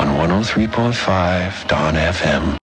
on 103.5 Dawn FM.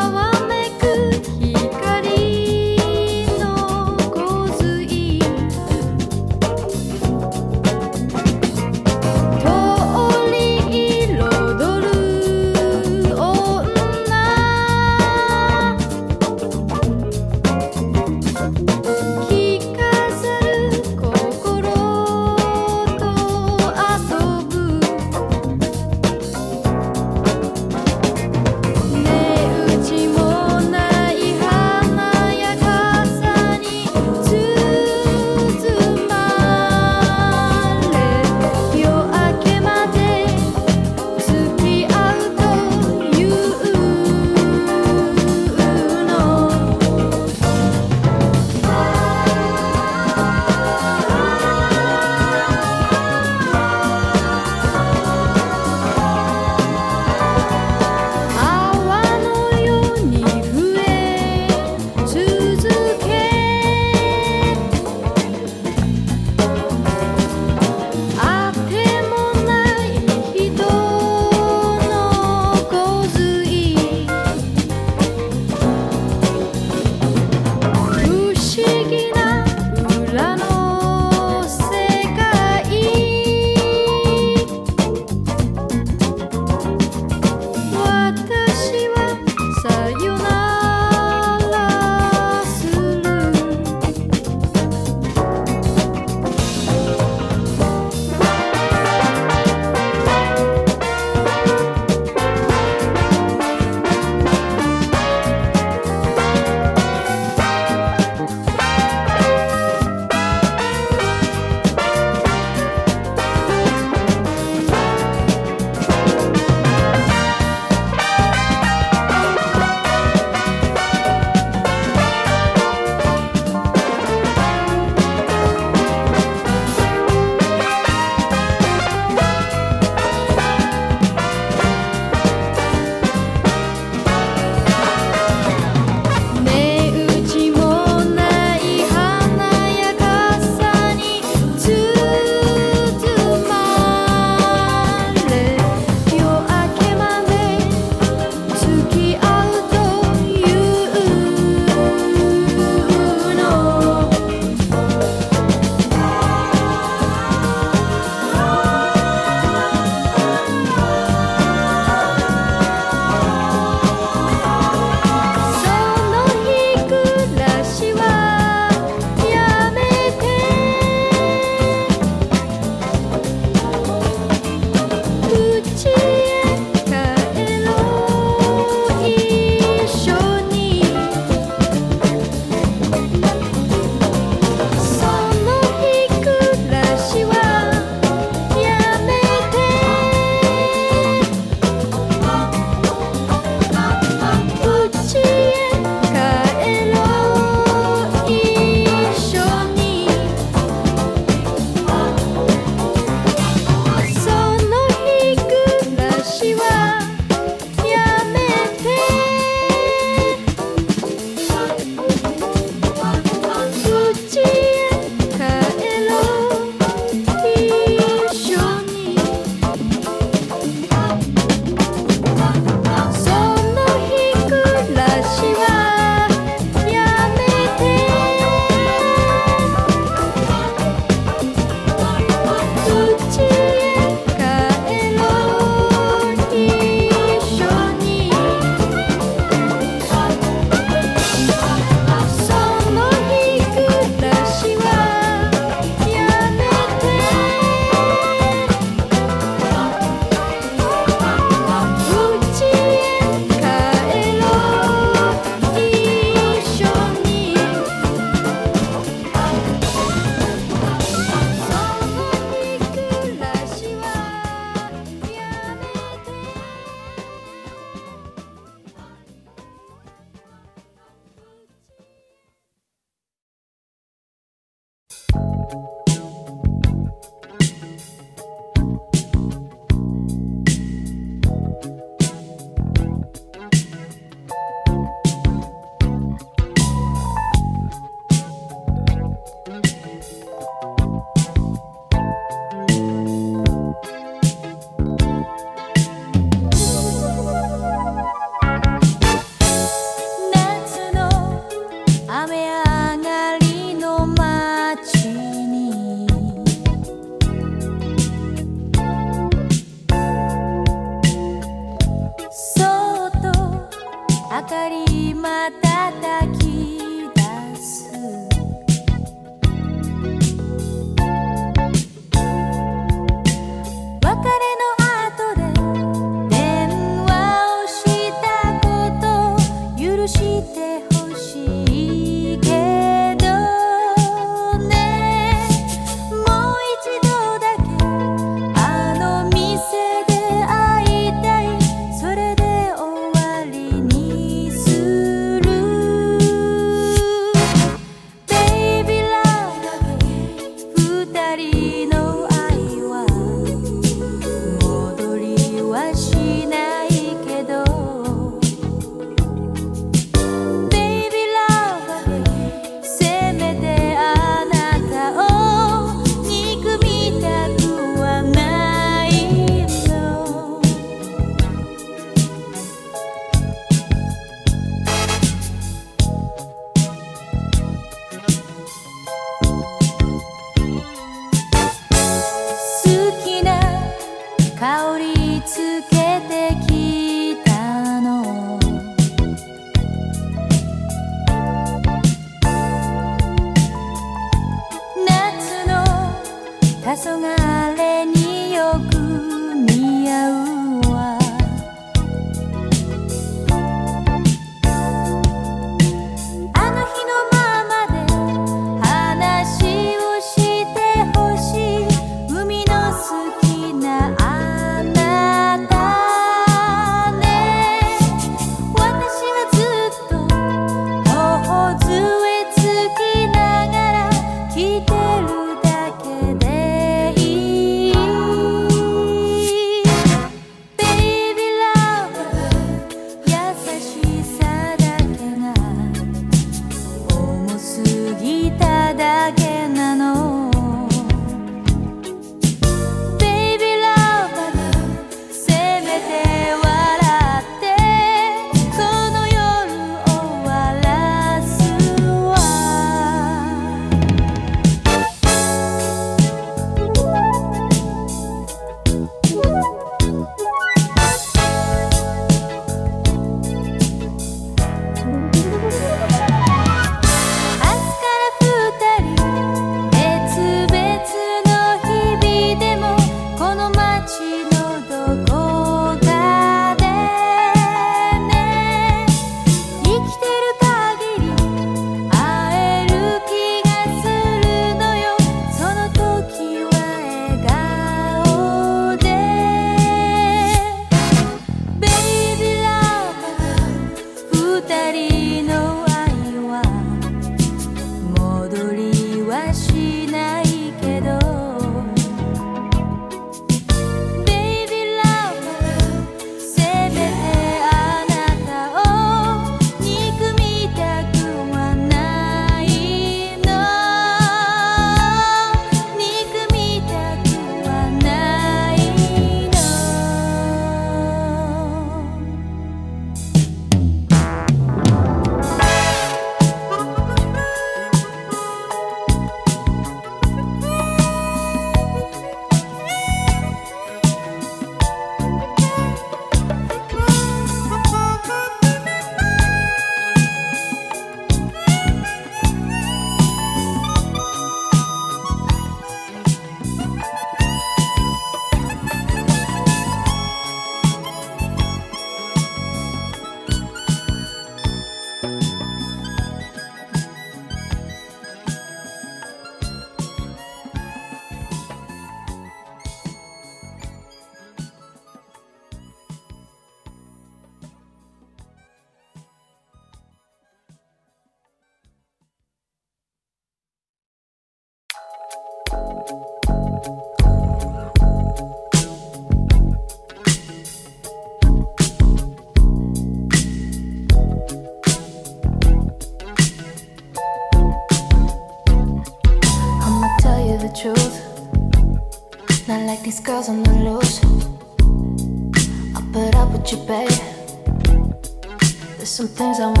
things I want.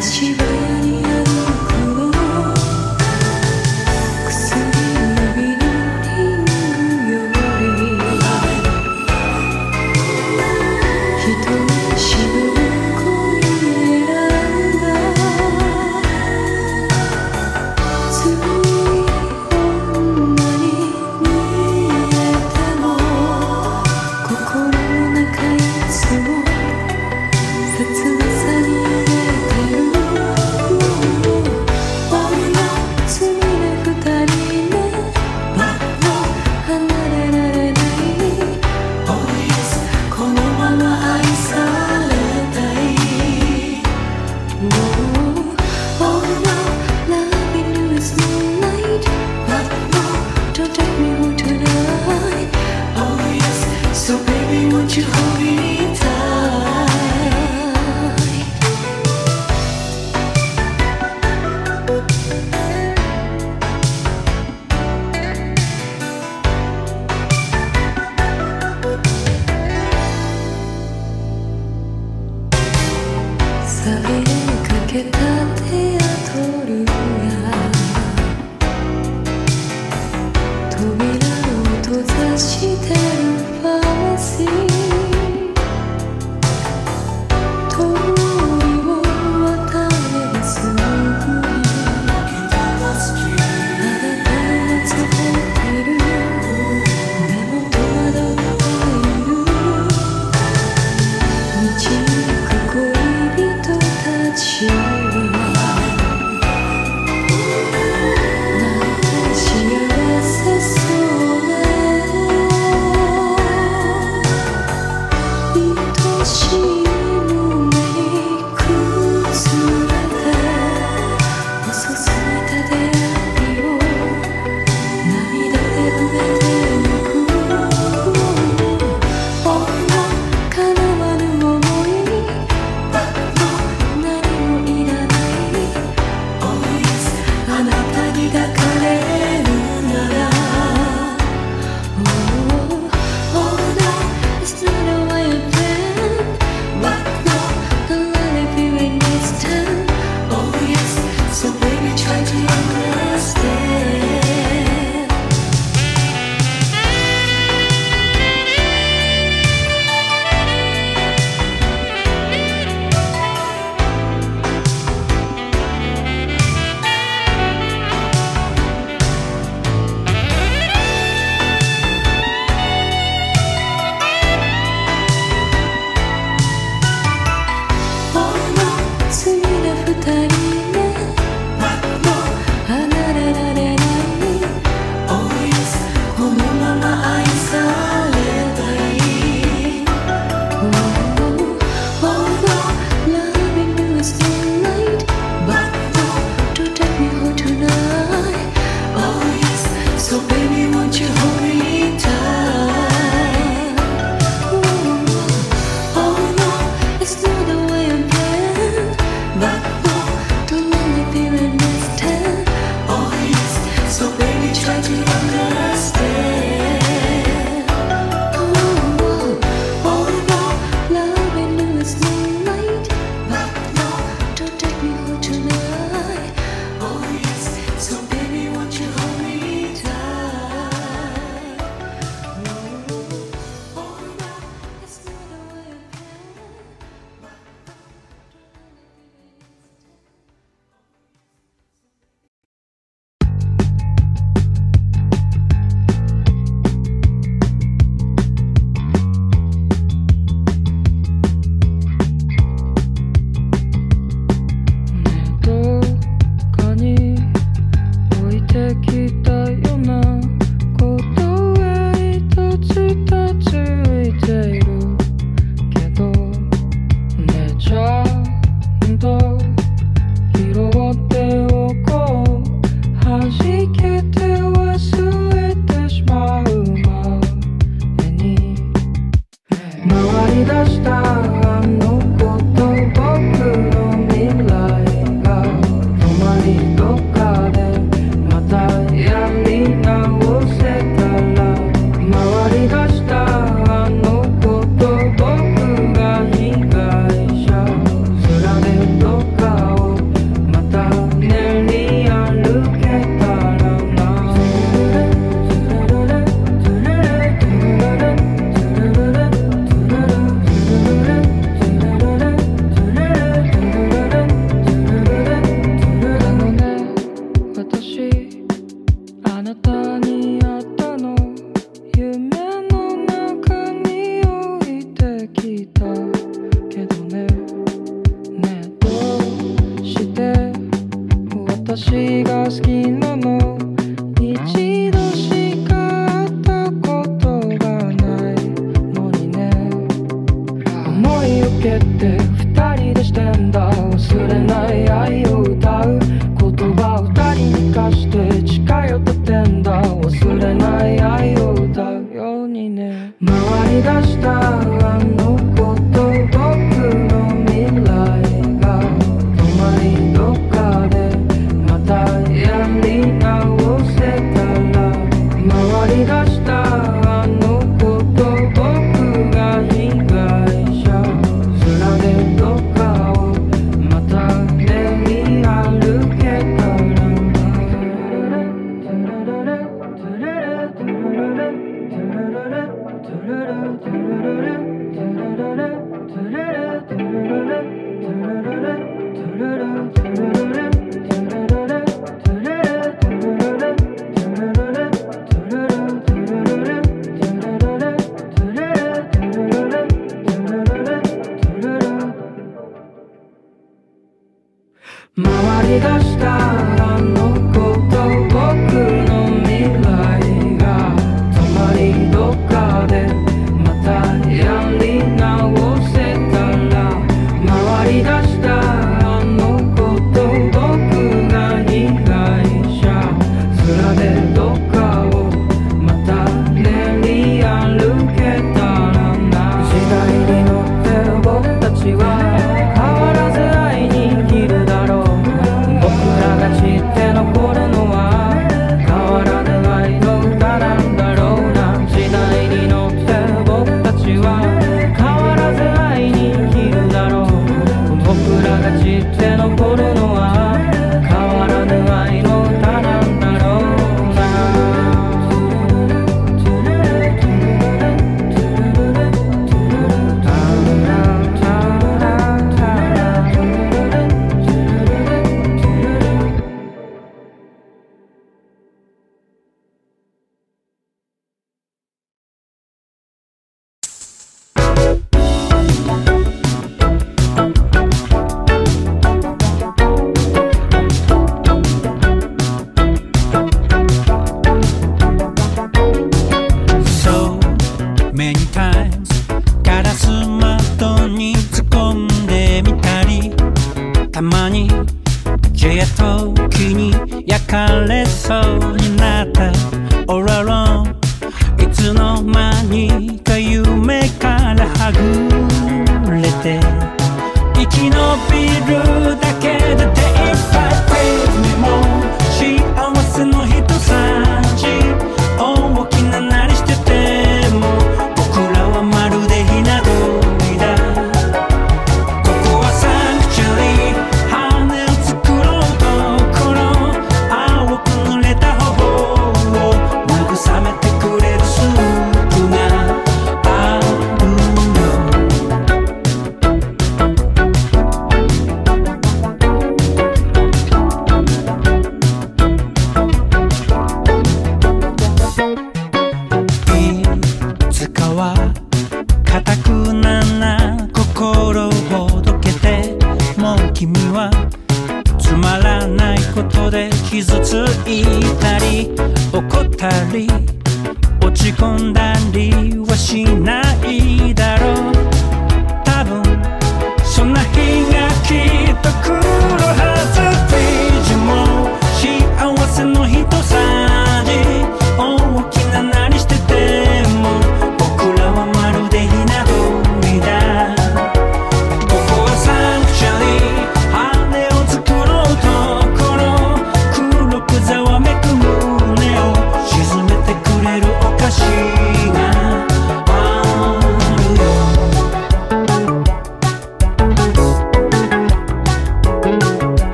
去。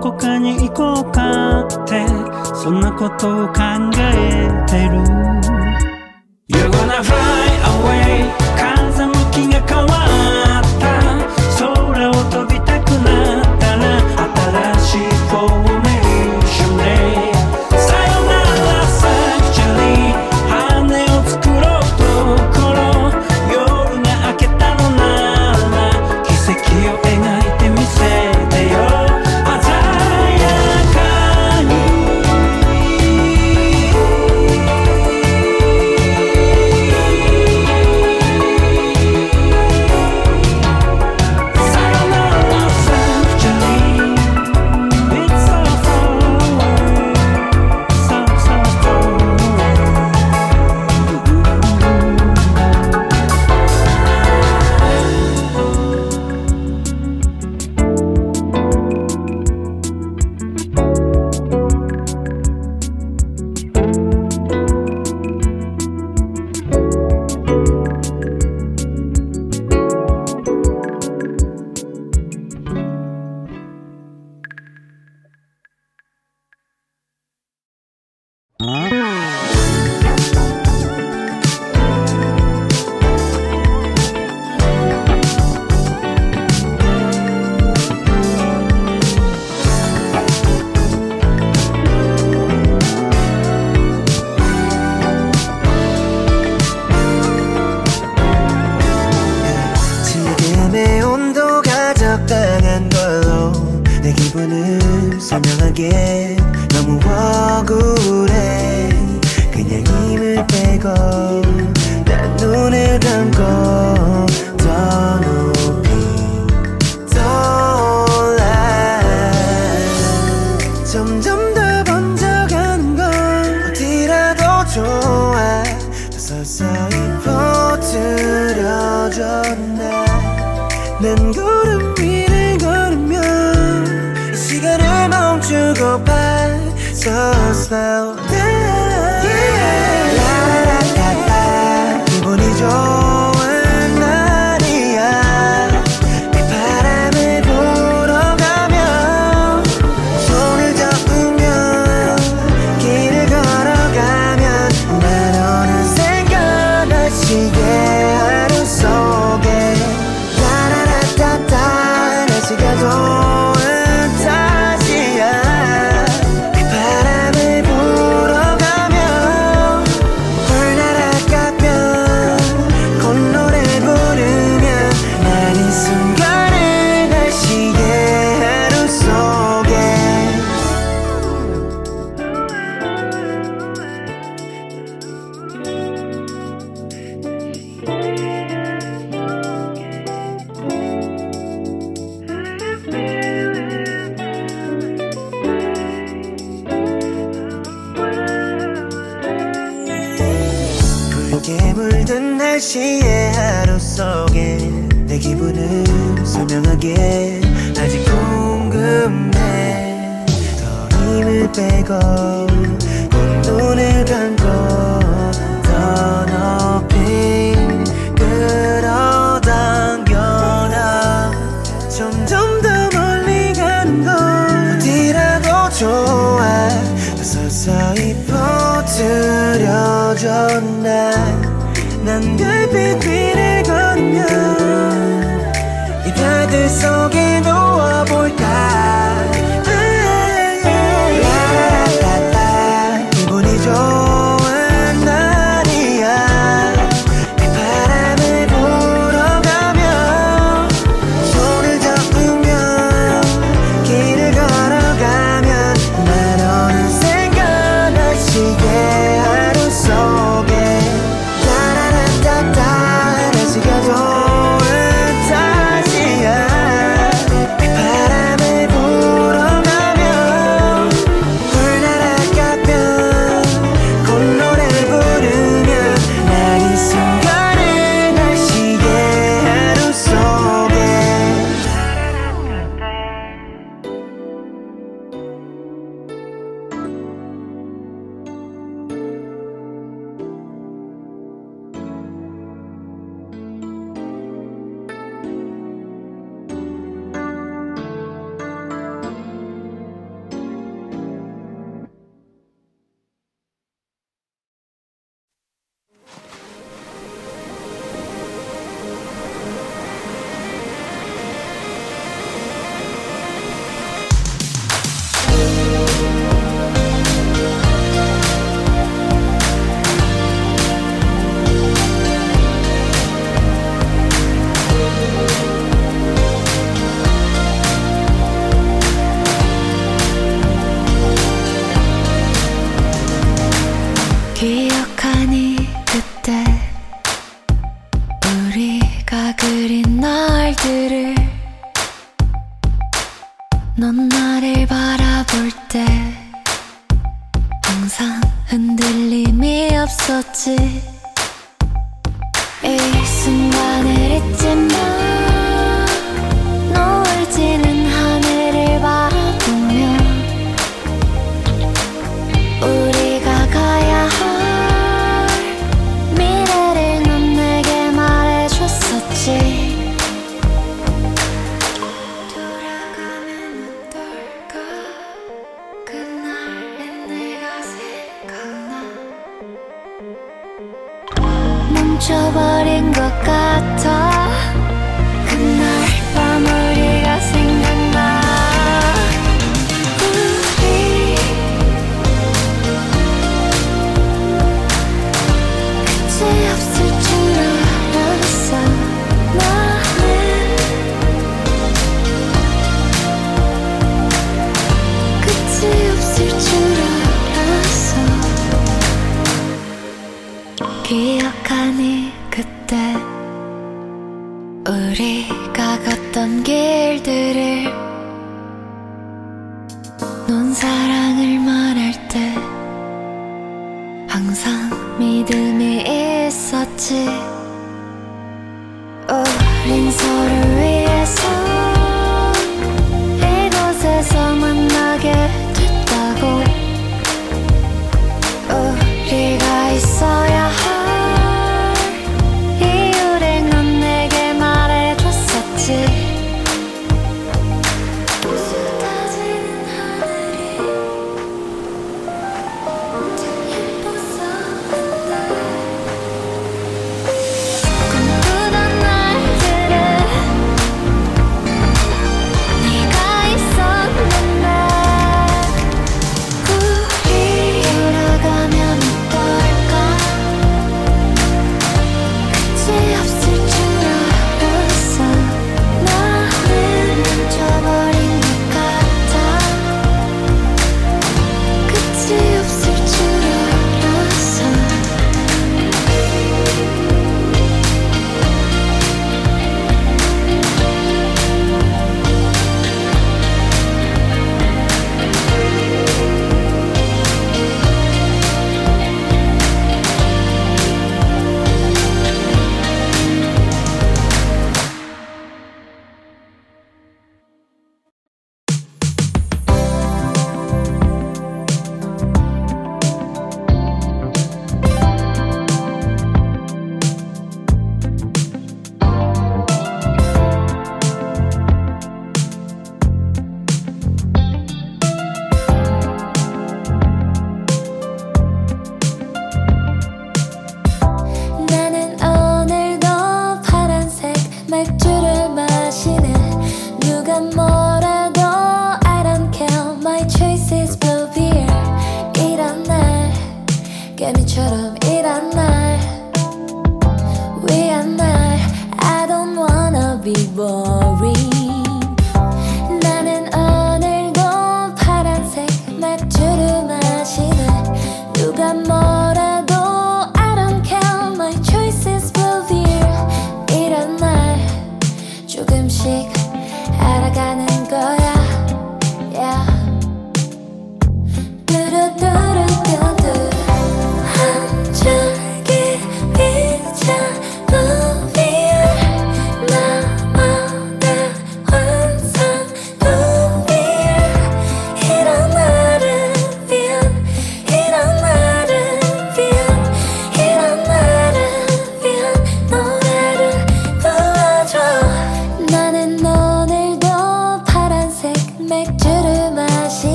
こかに行こうかってそんなことを考えてる。You're gonna fly away.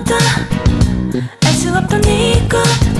없다. 알수 없던 이것